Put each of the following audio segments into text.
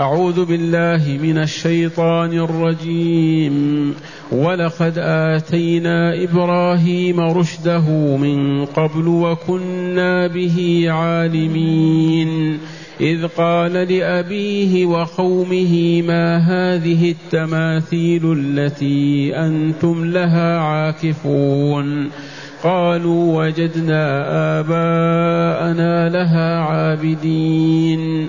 أعوذ بالله من الشيطان الرجيم. ولقد آتينا إبراهيم رشده من قبل وكنا به عالمين. إذ قال لأبيه وقومه ما هذه التماثيل التي أنتم لها عاكفون. قالوا وجدنا آباءنا لها عابدين.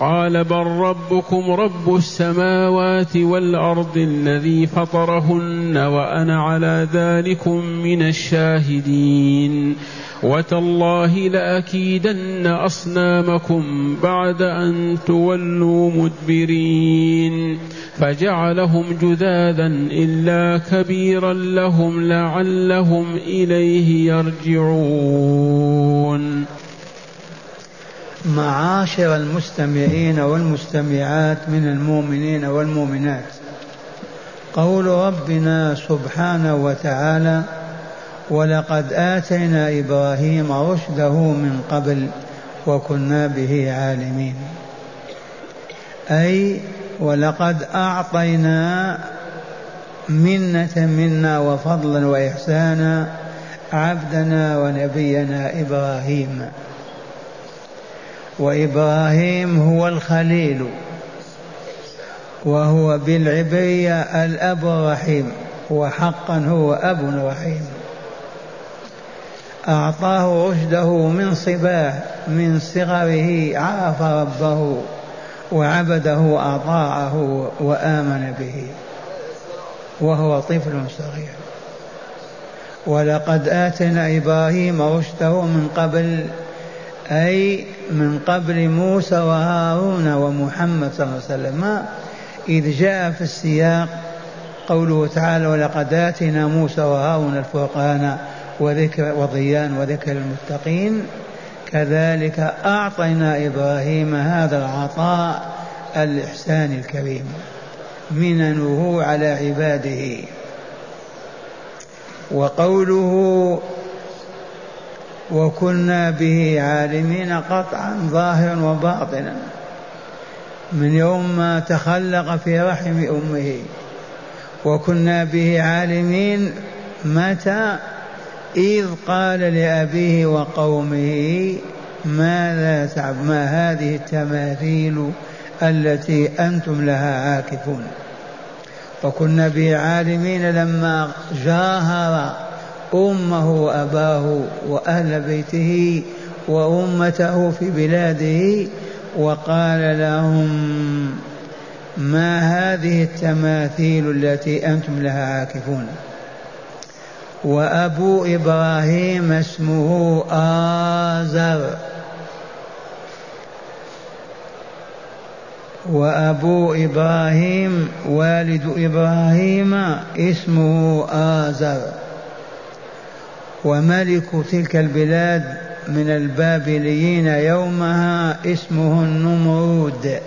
قال بل ربكم رب السماوات والأرض الذي فطرهن وأنا على ذلكم من الشاهدين. وتالله لأكيدن أصنامكم بعد أن تولوا مدبرين. فجعلهم جذاذا إلا كبيرا لهم لعلهم إليه يرجعون. معاشر المستمعين والمستمعات من المؤمنين والمؤمنات. قول ربنا سبحانه وتعالى ولقد آتينا إبراهيم رشده من قبل وكنا به عالمين أي ولقد أعطينا منة منا وفضلا وإحسانا عبدنا ونبينا إبراهيم وإبراهيم هو الخليل وهو بالعبرية الأب الرحيم وحقا هو أب رحيم. أعطاه رشده من صباه من صغره عرف ربه وعبده أطاعه وآمن به وهو طفل صغير. ولقد آتنا إبراهيم رشده من قبل أي من قبل موسى وهارون ومحمد صلى الله عليه وسلم. إذ جاء في السياق قوله تعالى ولقد آتنا موسى وهارون الفرقان وذكر وضيان وذكر المتقين كذلك أعطينا إبراهيم هذا العطاء الإحسان الكريم. مننه على عباده. وقوله وكنا به عالمين قطعا ظاهرا وباطنا. من يوم ما تخلق في رحم أمه وكنا به عالمين متى؟ إذ قال لأبيه وقومه ماذا تعب ما هذه التماثيل التي أنتم لها عاكفون؟ وكنا به عالمين لما جاهر أمه وأباه وأهل بيته وأمته في بلاده وقال لهم ما هذه التماثيل التي أنتم لها عاكفون؟ وأبو إبراهيم اسمه آزر. وأبو إبراهيم والد إبراهيم اسمه آزر. وملك تلك البلاد من البابليين يومها اسمه النمرود.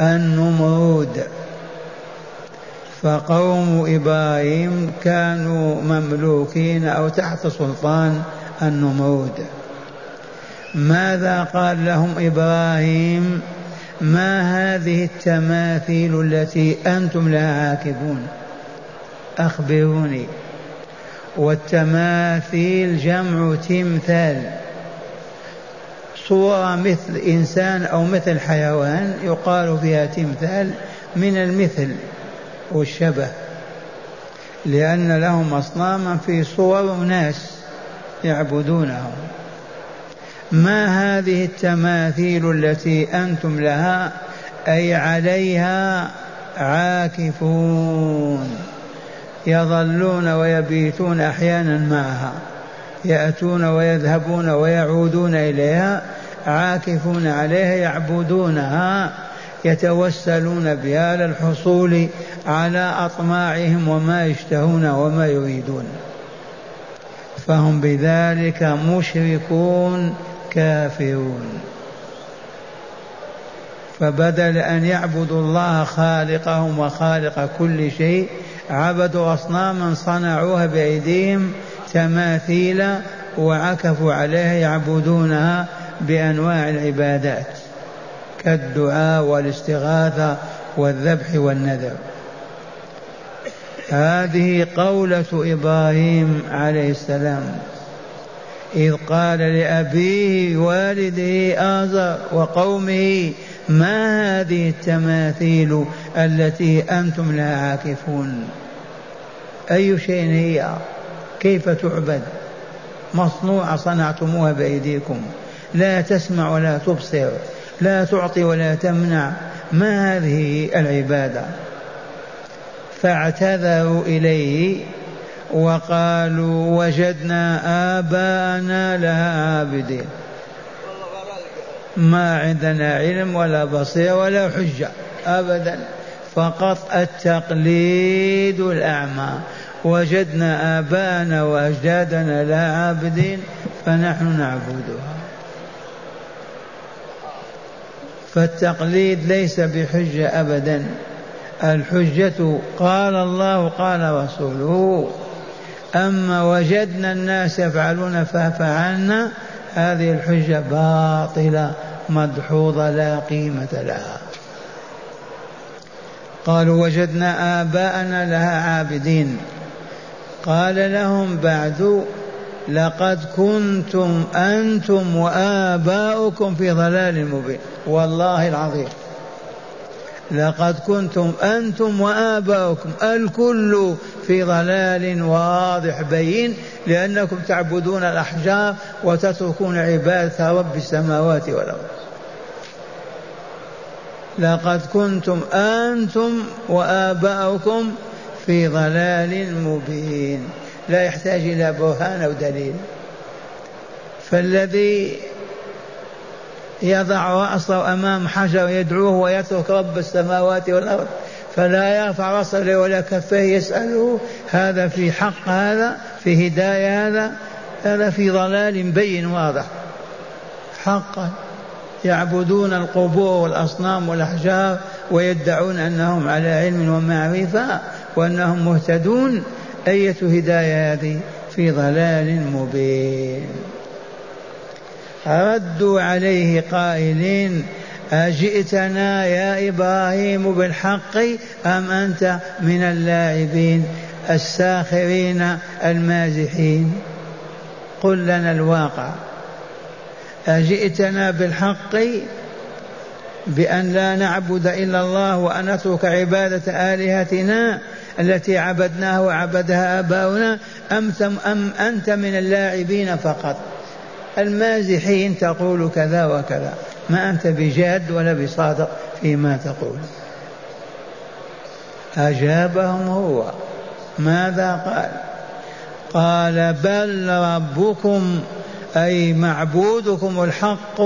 النمرود. فقوم إبراهيم كانوا مملوكين أو تحت سلطان النمرود. ماذا قال لهم إبراهيم؟ ما هذه التماثيل التي أنتم لها عاكفون؟ أخبروني. والتماثيل جمع تمثال. صورة مثل إنسان أو مثل حيوان يقال فيها تمثال من المثل والشبه لأن لهم أصناما في صور ناس يعبدونهم. ما هذه التماثيل التي أنتم لها؟ أي عليها عاكفون. يظلون ويبيتون أحيانا معها يأتون ويذهبون ويعودون إليها عاكفون عليها يعبدونها يتوسلون بها للحصول على أطماعهم وما يشتهون وما يريدون. فهم بذلك مشركون كافرون. فبدل أن يعبدوا الله خالقهم وخالق كل شيء عبدوا أصناما صنعوها بأيديهم تماثيل وعكفوا عليها يعبدونها بأنواع العبادات كالدعاء والاستغاثة والذبح والنذر. هذه قولة إبراهيم عليه السلام. إذ قال لأبيه والده آزر وقومه ما هذه التماثيل التي أنتم لها عاكفون؟ أي شيء هي؟ كيف تعبد؟ مصنوعة صنعتموها بأيديكم. لا تسمع ولا تبصر لا تعطي ولا تمنع. ما هذه العبادة؟ فاعتذروا إليه وقالوا وجدنا آباءنا لها عابدين ما عندنا علم ولا بصير ولا حجة أبدا. فقط التقليد الأعمى. وجدنا آباءنا وأجدادنا لا عابدين فنحن نعبدها. فالتقليد ليس بحجة أبدا. الحجة قال الله قال رسوله. أما وجدنا الناس يفعلون ففعلنا هذه الحجة باطلة مدحوظة لا قيمة لها. قالوا وجدنا آباءنا لها عابدين. قال لهم بعد لقد كنتم أنتم وآباؤكم في ضلال مبين. والله العظيم. لقد كنتم أنتم وآباؤكم الكل في ضلال واضح بين لأنكم تعبدون الأحجار وتتركون عبادة رب السماوات والأرض. لقد كنتم أنتم وآباؤكم في ضلال مبين. لا يحتاج إلى برهان أو دليل. فالذي يضع رأسه أمام حجر يدعوه ويترك رب السماوات والأرض. فلا يرفع رأسه ولا كفيه يسأله هذا في حق هذا في هداية هذا هذا في ضلال بين واضح. حقا يعبدون القبور والأصنام والأحجار ويدعون أنهم على علم ومعرفة وأنهم مهتدون. أية هداية هذه؟ في ضلال مبين. ردوا عليه قائلين أجئتنا يا إبراهيم بالحق أم أنت من اللاعبين الساخرين المازحين؟ قل لنا الواقع. أجئتنا بالحق بأن لا نعبد إلا الله وأن نترك عبادة آلهتنا التي عبدناها وعبدها آباؤنا أم, أم أنت من اللاعبين فقط؟ المازحين تقول كذا وكذا ما أنت بجاد ولا بصادق فيما تقول. أجابهم هو ماذا قال؟ قال بل ربكم أي معبودكم الحق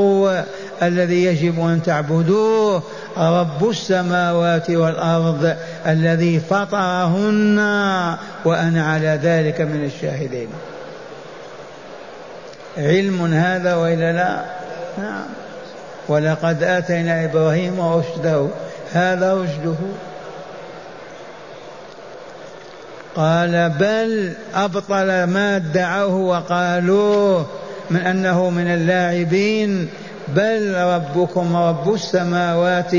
الذي يجب أن تعبدوه رب السماوات والأرض الذي فطرهن وأنا على ذلك من الشاهدين. علم هذا وإلا لا؟ نعم. ولقد آتينا إبراهيم رشده. هذا رشده. قال بل أبطل ما ادعوه وقالوه من أنه من اللاعبين. بل ربكم رب السماوات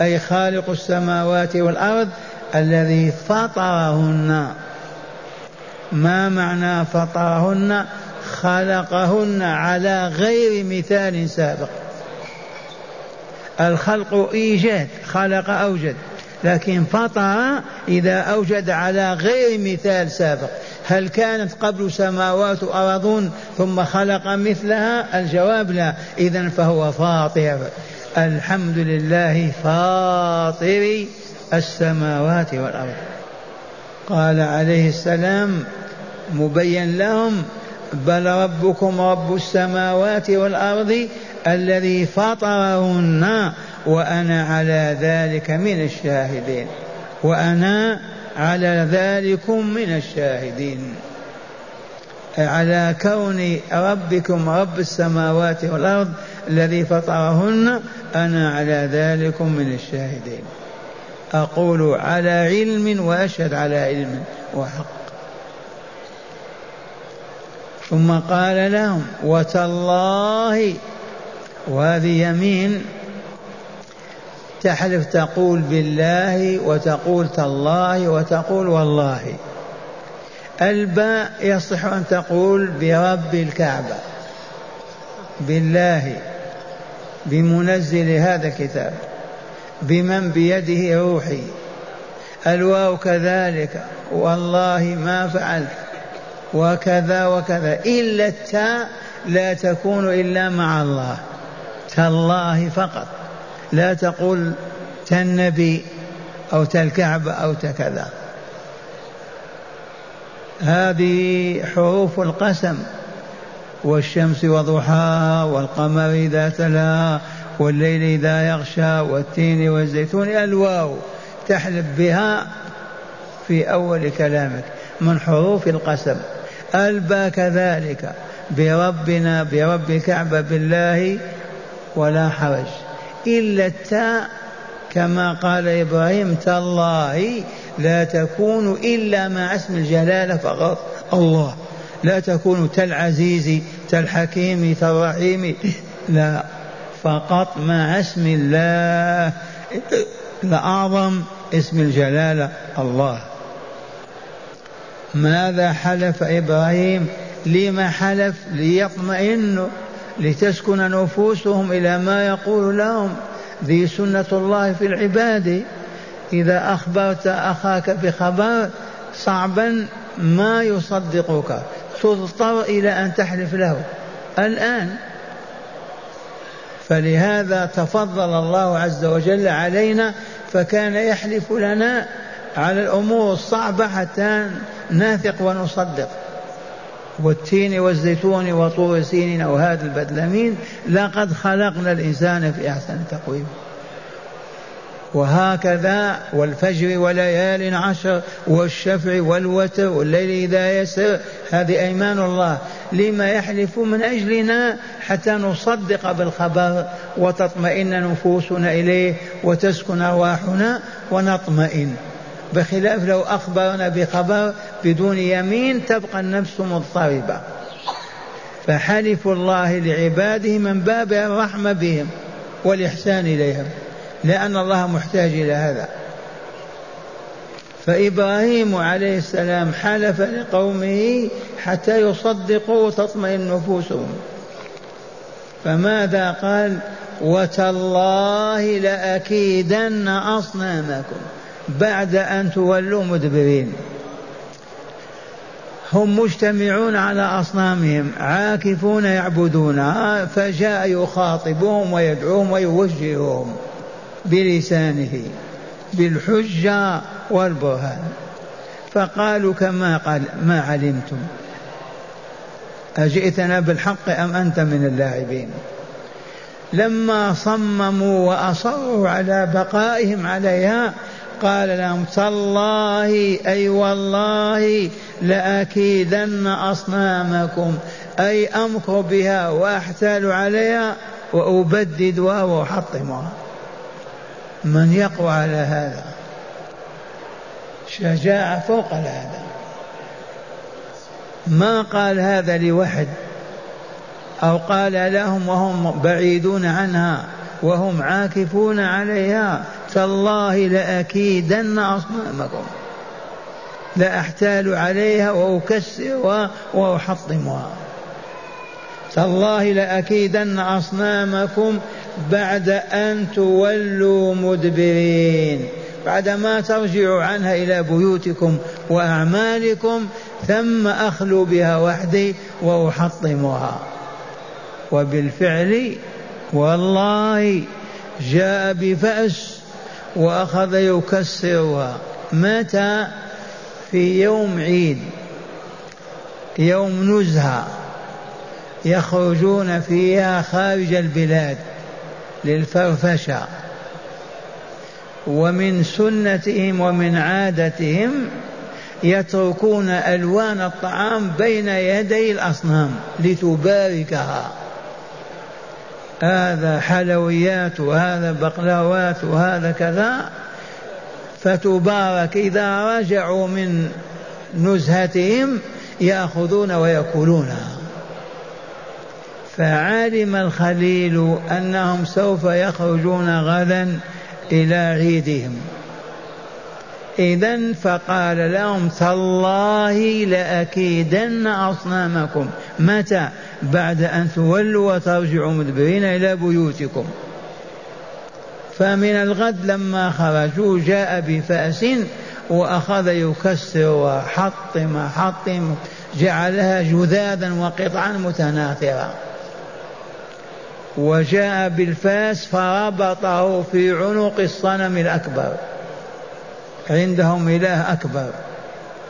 أي خالق السماوات والأرض الذي فطرهن. ما معنى فطرهن؟ خلقهن على غير مثال سابق. الخلق إيجاد خلق أوجد لكن فطر إذا أوجد على غير مثال سابق. هل كانت قبل سماوات أرض ثم خلق مثلها؟ الجواب لا. إذا فهو فاطر. الحمد لله فاطر السماوات والأرض. قال عليه السلام مبين لهم بل ربكم رب السماوات والأرض الذي فطرهن وأنا على ذلك من الشاهدين. وأنا على ذلكم من الشاهدين. على كون ربكم رب السماوات والأرض الذي فطرهن أنا على ذلك من الشاهدين. أقول على علم وأشهد على علم وحق. ثم قال لهم وتالله وهذه يمين تحلف تقول بالله وتقول تالله وتقول والله. الباء يصح أن تقول برب الكعبة. بالله بمنزل هذا الكتاب بمن بيده روحي. الواو كذلك والله ما فعلت. وكذا وكذا. إلا التاء لا تكون إلا مع الله. تالله فقط. لا تقول تالنبي أو تالكعبة أو تكذا. هذه حروف القسم. والشمس وضحاها والقمر إذا تلاها والليل إذا يغشى والتين والزيتون الواو. تحلف بها في أول كلامك. من حروف القسم. البا كذلك بربنا برب الكعبة بالله ولا حرج. إلا التاء كما قال إبراهيم تالله لا تكون إلا مع اسم الجلالة فقط. الله. لا تكون تالعزيز تالحكيم تالرحيم لا. فقط مع اسم الله الأعظم اسم الجلالة الله. ماذا حلف إبراهيم؟ لما حلف ليطمئنوا لتسكن نفوسهم إلى ما يقول لهم؟ ذي سنة الله في العباد. إذا أخبرت أخاك بخبر صعبا ما يصدقك. تضطر إلى أن تحلف له. الآن. فلهذا تفضل الله عز وجل علينا فكان يحلف لنا على الأمور الصعبة حتى نثق ونصدق. والتين والزيتون وطور سينين وهذا البدلمين لقد خلقنا الإنسان في أحسن تقويم. وهكذا والفجر وليال عشر والشفع والوتر والليل إذا يسر هذه أيمان الله. لما يحلف من أجلنا حتى نصدق بالخبر وتطمئن نفوسنا إليه وتسكن أرواحنا ونطمئن. بخلاف لو أخبرنا بخبر بدون يمين تبقى النفس مضطربة. فحلف الله لعباده من باب الرحمة بهم والإحسان إليهم لأن الله محتاج إلى هذا. فإبراهيم عليه السلام حلف لقومه حتى يصدقوا وتطمئن نفوسهم. فماذا قال؟ وتالله لأكيدن أصنامكم. بعد أن تولوا مدبرين. هم مجتمعون على أصنامهم عاكفون يعبدونها فجاء يخاطبهم ويدعوهم ويوجههم بلسانه بالحجة والبرهان. فقالوا كما قال ما علمتم؟ أجئتنا بالحق أم أنت من اللاعبين؟ لما صمموا وأصروا على بقائهم عليها قال لهم تالله أي والله لأكيدن أصنامكم. أي أمكر بها وأحتال عليها وأبددها وأحطمها. من يقوى على هذا؟ شجاعة فوق هذا ما قال هذا لوحد أو قال لهم وهم بعيدون عنها وهم عاكفون عليها تالله لأكيدن أصنامكم لأحتال عليها وأكسرها وأحطمها. تالله لأكيدن أصنامكم بعد أن تولوا مدبرين. بعدما ترجعوا عنها إلى بيوتكم وأعمالكم ثم أخلو بها وحدي وأحطمها. وبالفعل والله جاء بفأس وأخذ يكسرها متى في يوم عيد يوم نزهة يخرجون فيها خارج البلاد للفرفشة. ومن سنتهم ومن عادتهم يتركون ألوان الطعام بين يدي الأصنام لتباركها. هذا حلويات وهذا بقلاوات وهذا كذا فتبارك إذا رجعوا من نزهتهم يأخذون ويأكلونها فعلم الخليل أنهم سوف يخرجون غدا إلى عيدهم. إذا فقال لهم تالله لأكيدن أصنامكم. متى؟ بعد أن تولوا وترجعوا مدبرين إلى بيوتكم. فمن الغد لما خرجوا جاء بفأس وأخذ يكسر وحطم حطم جعلها جذاذا وقطعا متناثرة وجاء بالفأس فربطه في عنق الصنم الأكبر. عندهم إله أكبر.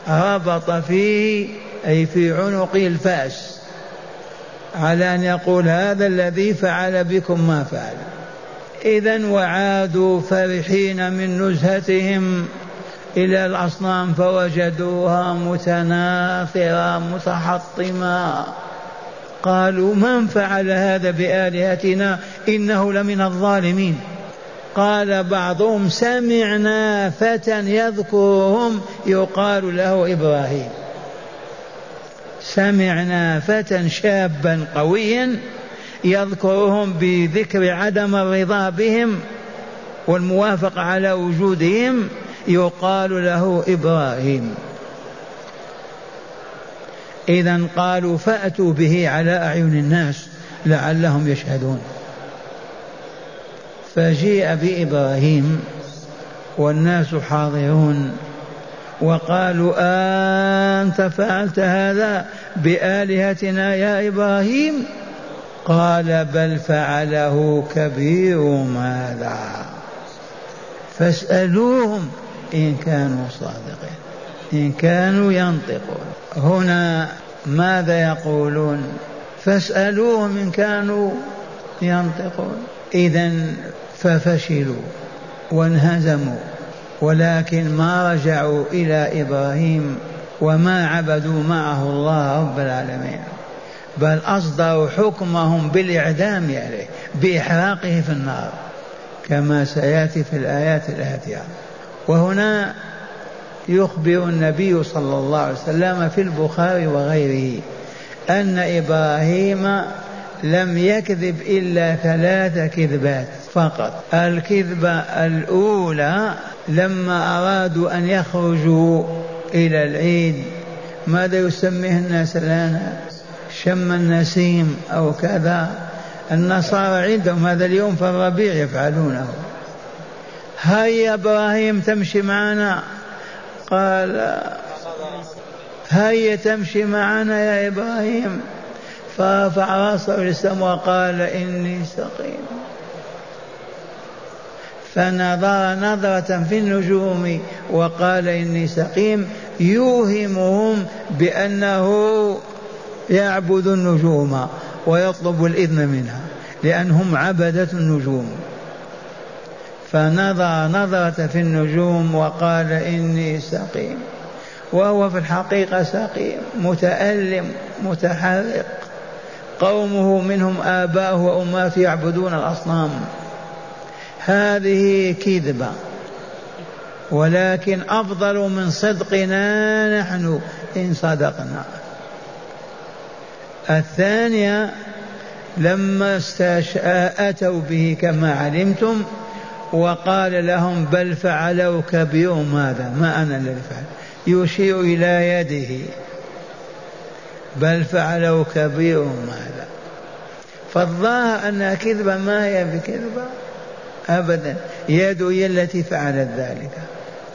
ربط فيه أي في عنق الفاس على أن يقول هذا الذي فعل بكم ما فعل. إذا وعادوا فرحين من نزهتهم إلى الأصنام فوجدوها متناثرة متحطمة. قالوا من فعل هذا بآلهتنا إنه لمن الظالمين؟ قال بعضهم سمعنا فتى يذكرهم يقال له إبراهيم. سمعنا فتى شابا قويا يذكرهم بذكر عدم الرضا بهم والموافقة على وجودهم يقال له إبراهيم. إذا قالوا فأتوا به على أعين الناس لعلهم يشهدون. فجيء بإبراهيم والناس حاضرون وقالوا أنت فعلت هذا بآلهتنا يا إبراهيم؟ قال بل فعله كبيرهم هذا فاسألوهم إن كانوا صادقين إن كانوا ينطقون. هنا ماذا يقولون؟ فاسألوهم إن كانوا ينطقون. إذا ففشلوا وانهزموا ولكن ما رجعوا إلى إبراهيم وما عبدوا معه الله رب العالمين. بل أصدروا حكمهم بالإعدام عليه بإحراقه في النار كما سيأتي في الآيات الآتية. وهنا يخبر النبي صلى الله عليه وسلم في البخاري وغيره أن إبراهيم لم يكذب إلا ثلاث كذبات فقط. الكذبة الأولى لما أرادوا أن يخرجوا إلى العيد ماذا يسميه الناس الآن؟ شم النسيم أو كذا. النصارى عندهم هذا اليوم في الربيع يفعلونه. هيا إبراهيم تمشي معنا. قال هيا تمشي معنا يا إبراهيم. فرفع راسه إلى السماء وقال إني سقيم. فنظر نظرة في النجوم وقال إني سقيم يوهمهم بأنه يعبد النجوم ويطلب الإذن منها لأنهم عبدة النجوم. فنظر نظرة في النجوم وقال إني سقيم وهو في الحقيقة سقيم متألم متحرق قومه منهم آباؤه وأماته يعبدون الأصنام. هذه كذبة. ولكن أفضل من صدقنا نحن إن صدقنا الثانية لما أتوا به كما علمتم وقال لهم بل فعلوا كبيرهم هذا. ما أنا الذي فعل يشير إلى يده. بل فعلوا كبيرهم هذا فالظاهر أنها كذبة ما هي بكذبة أبدا. يد هي التي فعلت ذلك.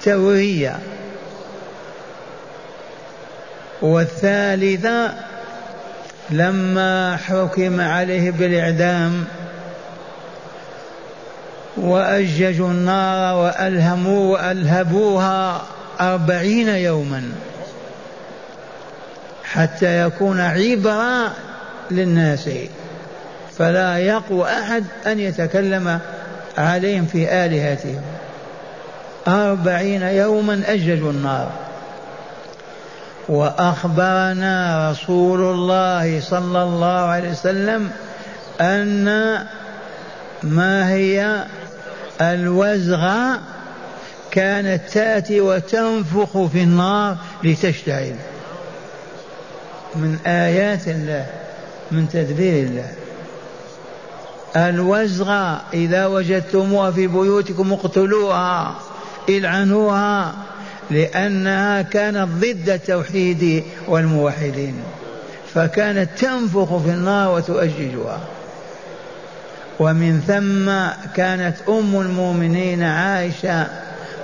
تورية والثالثة لما حكم عليه بالإعدام وأججوا النار وألهموا وألهبوها أربعين يوما. حتى يكون عبرة للناس. فلا يقوى أحد أن يتكلم عليهم في آلهتهم. أربعين يوما أججوا النار. وأخبرنا رسول الله صلى الله عليه وسلم أن ما هي الوزغة كانت تأتي وتنفخ في النار لتشتعل. من آيات الله من تدبير الله. الوزغة إذا وجدتموها في بيوتكم اقتلوها إلعنوها لأنها كانت ضد التوحيد والموحدين. فكانت تنفخ في النار وتؤججها. ومن ثم كانت أم المؤمنين عائشة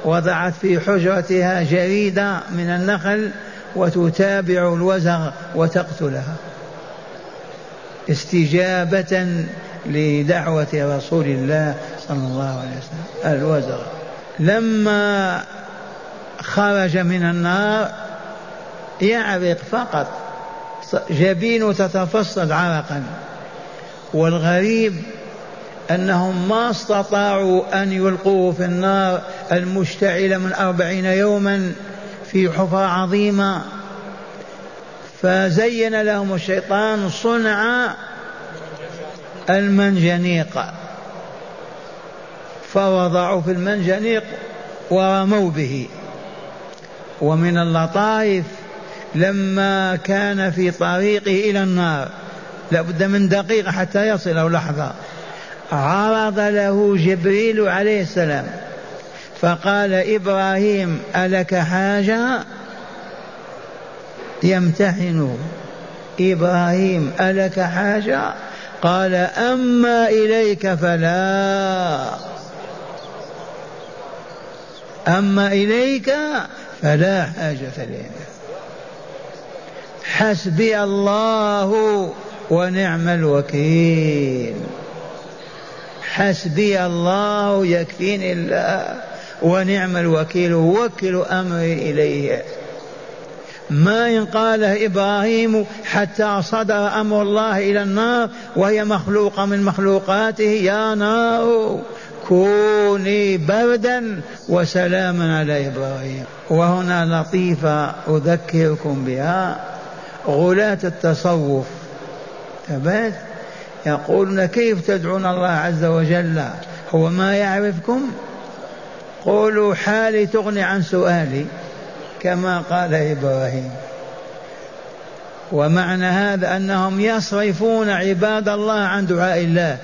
وضعت في حجرتها جريدة من النخل وتتابع الوزغ وتقتلها. استجابة لدعوة رسول الله صلى الله عليه وسلم. الوزغ. لما خرج من النار يعرق فقط. جبينه تتفصل عرقا. والغريب أنهم ما استطاعوا أن يلقوه في النار المشتعلة من أربعين يوما. في حفرة عظيمة فزين لهم الشيطان صنع المنجنيق فوضعوا في المنجنيق ورموا به. ومن اللطائف لما كان في طريقه إلى النار لابد من دقيقة حتى يصل أو لحظة عرض له جبريل عليه السلام فقال إبراهيم ألك حاجة؟ يمتحنه إبراهيم ألك حاجة؟ قال أما إليك فلا. أما إليك فلا حاجة لي حسبي الله ونعم الوكيل. حسبي الله يكفيني الله. ونعم الوكيل وكل أمري إليه. ما إن قاله إبراهيم حتى صدر أمر الله إلى النار وهي مخلوقة من مخلوقاته يا نار كوني بردا وسلاما على إبراهيم. وهنا لطيفة أذكركم بها. غلاة التصوف. ثبات يقولون كيف تدعون الله عز وجل؟ هو ما يعرفكم؟ قولوا حالي تغني عن سؤالي كما قال إبراهيم. ومعنى هذا أنهم يصرفون عباد الله عن دعاء الله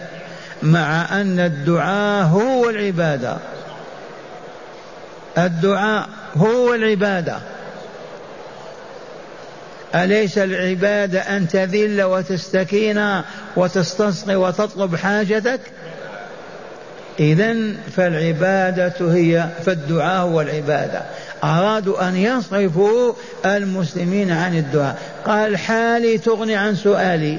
مع أن الدعاء هو العبادة. الدعاء هو العبادة. أليس العبادة أن تذل وتستكين وتستصغي وتطلب حاجتك؟ إذا فالعبادة هي فالدعاء هو العبادة. أرادوا أن يصرفوا المسلمين عن الدعاء. قال حالي تغني عن سؤالي.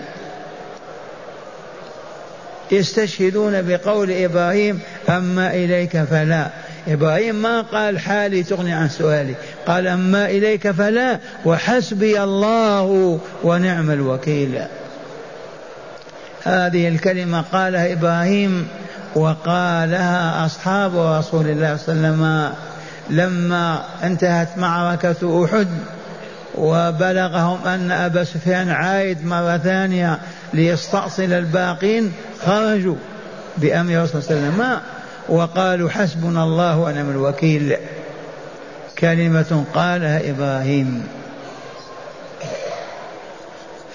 يستشهدون بقول إبراهيم أما إليك فلا. إبراهيم ما قال حالي تغني عن سؤالي. قال أما إليك فلا وحسبي الله ونعم الوكيل. هذه الكلمة قالها إبراهيم وقالها أصحاب رسول الله صلى الله عليه وسلم لما انتهت معركة أحد وبلغهم أن أبا سفيان عايد مرة ثانية ليستأصل الباقين خرجوا بأمر الرسول صلى الله عليه وسلم. وقالوا حسبنا الله ونعم الوكيل. كلمة قالها إبراهيم.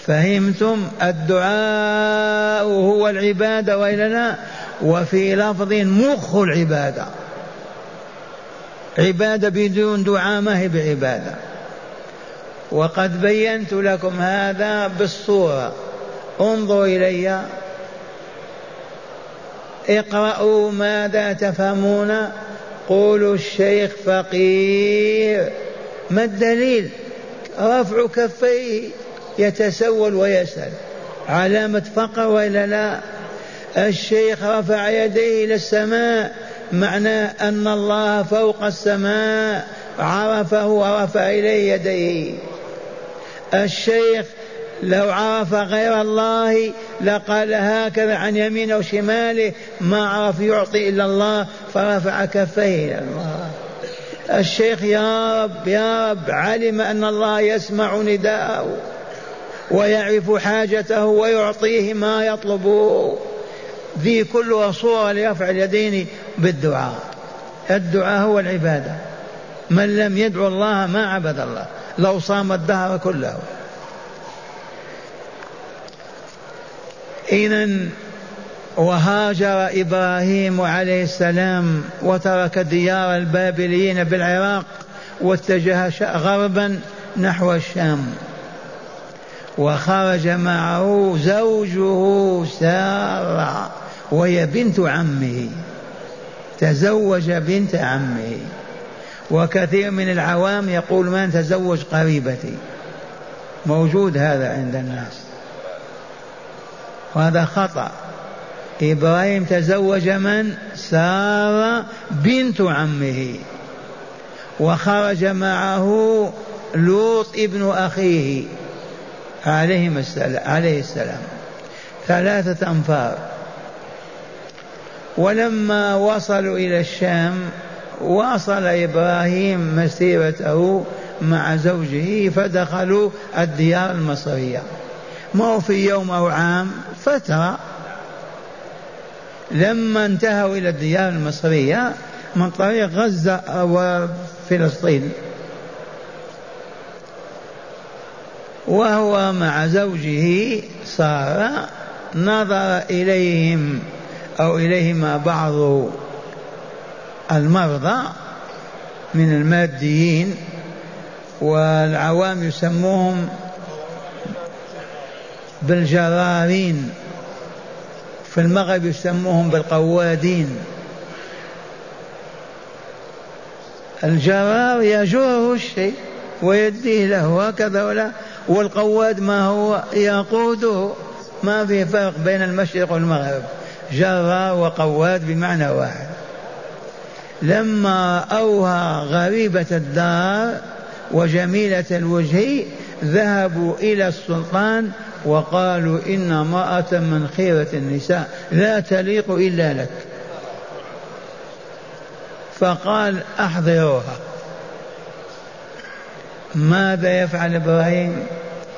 فهمتم الدعاء هو العبادة وإلا لا وفي لفظ مخ العبادة. عبادة بدون دعاء ما هي بعبادة. وقد بينت لكم هذا بالصورة. انظروا إلي. اقرأوا ماذا تفهمون. قولوا الشيخ فقير. ما الدليل؟ رفع كفيه. يتسول ويسأل. علامة فقر وإلا لا؟ الشيخ رفع يديه إلى السماء معناه أن الله فوق السماء عرفه ورفع إليه يديه. الشيخ لو عرف غير الله لقال هكذا عن يمينه وشماله ما عرف يعطي إلا الله فرفع كفيه إلى الله. الشيخ يا رب يا رب علم أن الله يسمع نداءه ويعرف حاجته ويعطيه ما يطلبه. ذي كلها صورة لرفع اليدين بالدعاء. الدعاء هو العبادة. من لم يدعو الله ما عبد الله. لو صام الدهر كله. إذا وهاجر إبراهيم عليه السلام وترك ديار البابليين بالعراق واتجه غربا نحو الشام. وخرج معه زوجه سارة. وهي بنت عمه تزوج بنت عمه. وكثير من العوام يقول من تزوج قريبتي. موجود هذا عند الناس. وهذا خطأ. إبراهيم تزوج من؟ سارة بنت عمه. وخرج معه لوط ابن أخيه السلام عليه السلام. ثلاثة أنفار. ولما وصلوا إلى الشام واصل إبراهيم مسيرته مع زوجه فدخلوا الديار المصرية. ما هو في يوم أو عام؟ فترة. لما انتهوا إلى الديار المصرية من طريق غزة وفلسطين. وهو مع زوجه صار نظر إليهم أو إليهما بعض المرضى من الماديين والعوام يسموهم بالجرارين. في المغرب يسموهم بالقوادين. الجرار يجره الشيء ويديه له هكذا ولا. والقواد ما هو؟ يقوده. ما في فرق بين المشرق والمغرب. جرار وقواد بمعنى واحد. لما أوهى غريبة الدار وجميلة الوجه ذهبوا إلى السلطان وقالوا إن امرأة من خيرة النساء لا تليق إلا لك. فقال أحضروها. ماذا يفعل إبراهيم؟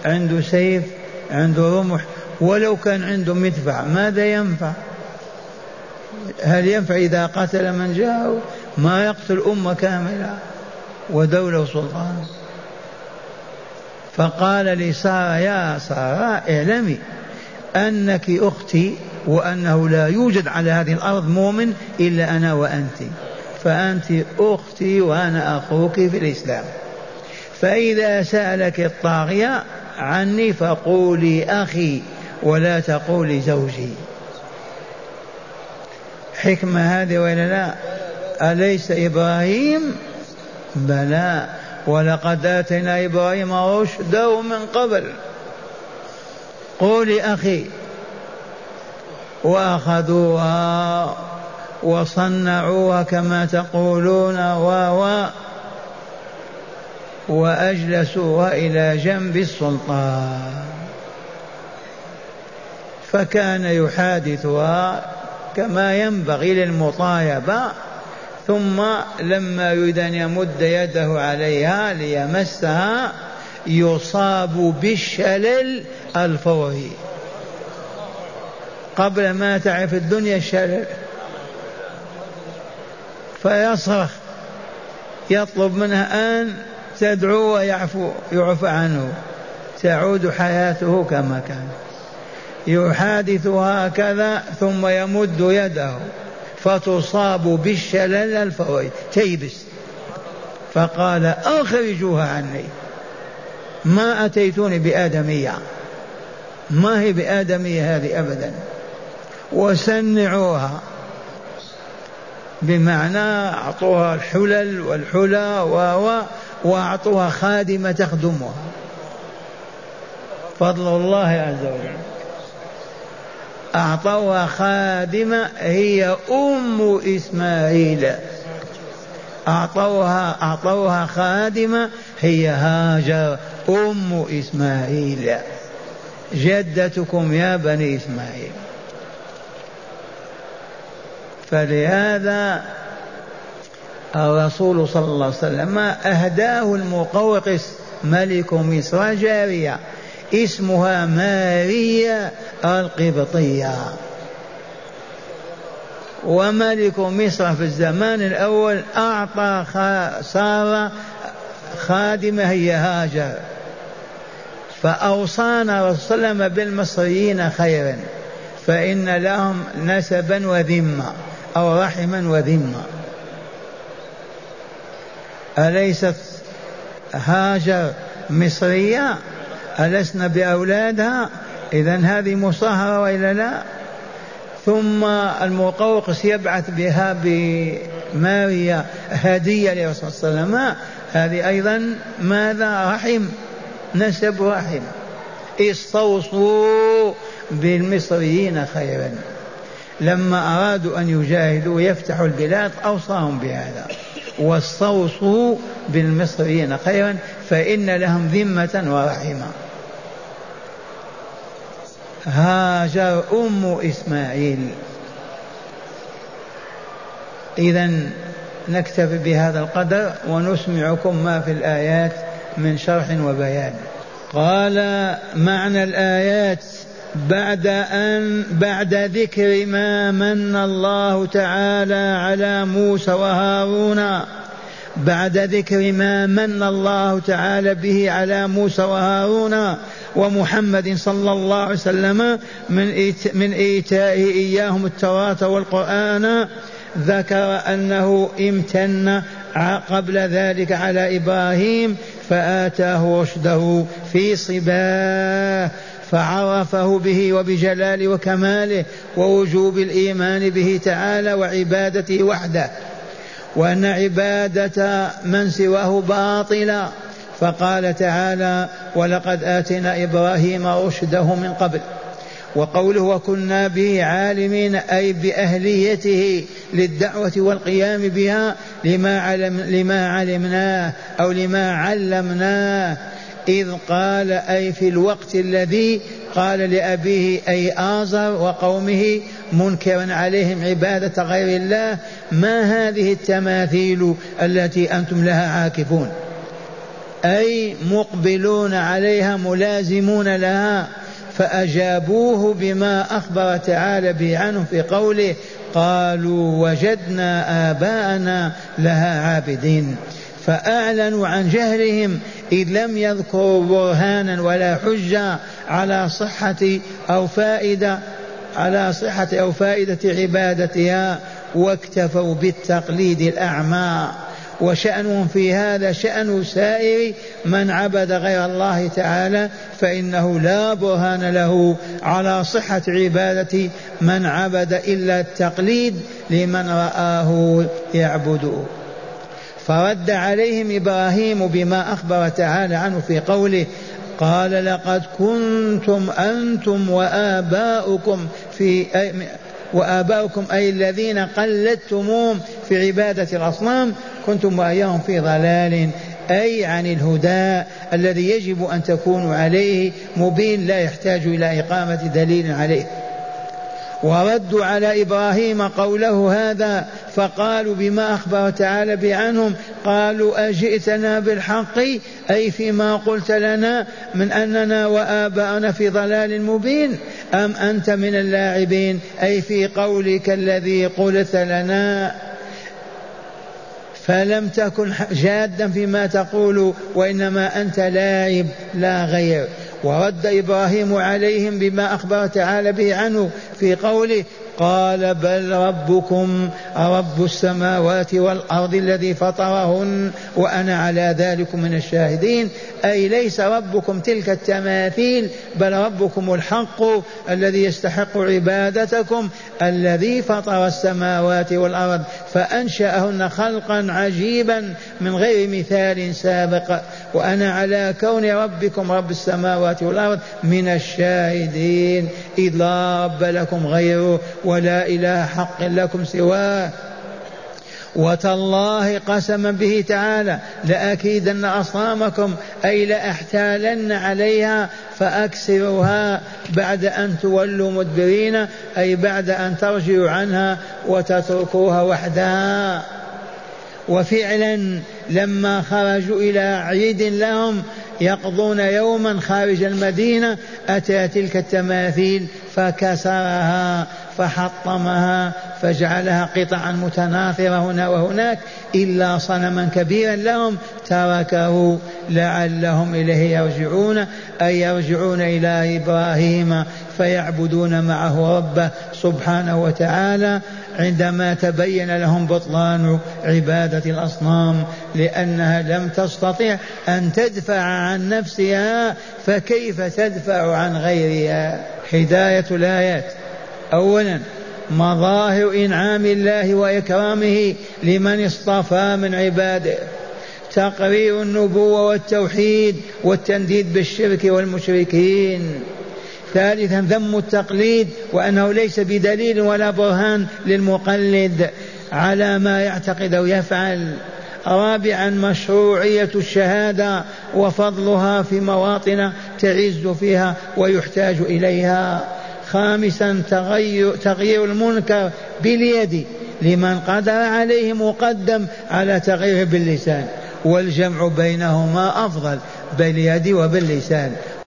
عنده سيف عنده رمح ولو كان عنده مدفع ماذا ينفع؟ هل ينفع إذا قتل من جاءه؟ ما يقتل أمة كاملة ودولة وسلطان. فقال لسارة يا سارة اعلمي أنك أختي وأنه لا يوجد على هذه الأرض مؤمن إلا أنا وأنت. فأنت أختي وأنا أخوك في الإسلام. فإذا سألك الطاغية عني فقولي أخي ولا تقولي زوجي. حكمة هذه ولا لا؟ أليس إبراهيم؟ بلى. ولقد آتينا إبراهيم رشده من قبل. قولي أخي. وأخذوها وصنعوها كما تقولون و و وأجلسوها إلى جنب السلطان. فكان يحادثها كما ينبغي للمطايبة ثم لما يريد أن يمد يده عليها ليمسها يصاب بالشلل الفوري. قبل ما تعرف الدنيا الشلل. فيصرخ يطلب منها أن تدعو ويعفو يعفى عنه. تعود حياته كما كان. يحادث هكذا ثم يمد يده فتصاب بالشلل الفوري تيبس. فقال أخرجوها عني. ما أتيتوني بآدمية. ما هي بآدمية هذه أبدا؟ وسنعوها. بمعنى أعطوها الحلل والحلى و وأعطوها خادمة تخدمها. فضل الله عز وجل. أعطوها خادمة هي أم إسماعيل. أعطوها أعطوها خادمة هي هاجر أم إسماعيل. جدتكم يا بني إسماعيل. فلهذا الرسول صلى الله عليه وسلم أهداه المقوقس ملك مصر جارية. اسمها ماريا القبطية. وملك مصر في الزمان الأول أعطى سارة خادمة هي هاجر. فأوصانا رسول الله وسلم بالمصريين خيرا فإن لهم نسبا وذمة أو رحما وذمة. أليست هاجر مصرية؟ ألسنا بأولادها؟ إذا هذه مصاهرة وإلا لا؟ ثم المقوقس يبعث بها بماريا هدية للرسول صلى الله عليه وسلم هذه أيضا ماذا؟ رحم نسب رحم. استوصوا بالمصريين خيرا. لما أرادوا أن يجاهدوا ويفتحوا البلاد أوصاهم بهذا. واستوصوا بالمصريين خيرا فإن لهم ذمة ورحمة. هاجر أم إسماعيل. إذا نكتفي بهذا القدر ونسمعكم ما في الآيات من شرح وبيان. قال معنى الآيات بعد أن بعد ذكر ما من الله تعالى على موسى وهارون. بعد ذكر ما من الله تعالى به على موسى وهارون ومحمد صلى الله عليه وسلم من من إيتائه إياهم التوراة والقرآن ذكر أنه امتن قبل ذلك على إبراهيم فآتاه رشده في صباه فعرفه به وبجلاله وكماله ووجوب الإيمان به تعالى وعبادته وحده. وأن عبادة من سواه باطله فقال تعالى ولقد آتينا إبراهيم رشده من قبل وقوله وكنا به عالمين أي بأهليته للدعوة والقيام بها لما علم لما علمناه أو لما علمناه إذ قال أي في الوقت الذي قال لأبيه أي آزر وقومه منكرا عليهم عبادة غير الله ما هذه التماثيل التي أنتم لها عاكفون؟ أي مقبلون عليها ملازمون لها فأجابوه بما أخبر تعالى به عنه في قوله قالوا وجدنا آباءنا لها عابدين. فأعلنوا عن جهلهم إذ لم يذكروا برهانا ولا حجة على صحة أو فائدة على صحة أو فائدة عبادتها واكتفوا بالتقليد الأعمى. وشأنهم في هذا شأن سائر من عبد غير الله تعالى فإنه لا برهان له على صحة عبادة من عبد إلا التقليد لمن رآه يعبده. فرد عليهم إبراهيم بما اخبر تعالى عنه في قوله قال لقد كنتم أنتم واباؤكم في وآباؤكم أي الذين قلدتموهم في عبادة الأصنام كنتم وإياهم في ضلال أي عن الهدى الذي يجب أن تكونوا عليه مبين لا يحتاج إلى إقامة دليل عليه وردوا على إبراهيم قوله هذا فقالوا بما أخبر تعالى بعنهم؟ قالوا أجئتنا بالحق؟ أي فيما قلت لنا من أننا وآباؤنا في ضلال مبين أم أنت من اللاعبين؟ أي في قولك الذي قلت لنا؟ فلم تكن جادا فيما تقول وإنما أنت لاعب لا غير. ورد إبراهيم عليهم بما أخبر تعالى به عنه في قوله قال بل ربكم رب السماوات والأرض الذي فطرهن وأنا على ذلك من الشاهدين. أي ليس ربكم تلك التماثيل بل ربكم الحق الذي يستحق عبادتكم الذي فطر السماوات والأرض. فأنشأهن خلقا عجيبا من غير مثال سابق. وأنا على كون ربكم رب السماوات والأرض من الشاهدين. إذ لا رب لكم غيره ولا إله حق لكم سواه. وتالله قسما به تعالى لأكيدن أصنامكم أي لأحتالن عليها فأكسروها بعد أن تولوا مدبرين أي بعد أن ترجعوا عنها وتتركوها وحدها. وفعلا لما خرجوا إلى عيد لهم يقضون يوما خارج المدينة أتى تلك التماثيل فكسرها. فحطمها فجعلها قطعا متناثرة هنا وهناك إلا صنما كبيرا لهم تركه لعلهم إليه يرجعون أي يرجعون إلى إبراهيم فيعبدون معه ربه سبحانه وتعالى عندما تبين لهم بطلان عبادة الأصنام لأنها لم تستطع أن تدفع عن نفسها فكيف تدفع عن غيرها؟ هداية الآيات. أولا مظاهر إنعام الله وإكرامه لمن اصطفى من عباده. تقرير النبوة والتوحيد والتنديد بالشرك والمشركين. ثالثا ذم التقليد وأنه ليس بدليل ولا برهان للمقلد على ما يعتقد أو يفعل. رابعا مشروعية الشهادة وفضلها في مواطن تعز فيها ويحتاج إليها. خامسا تغير, تغيير المنكر باليد لمن قدر عليه مقدم على تغييره باللسان والجمع بينهما أفضل باليد وباللسان.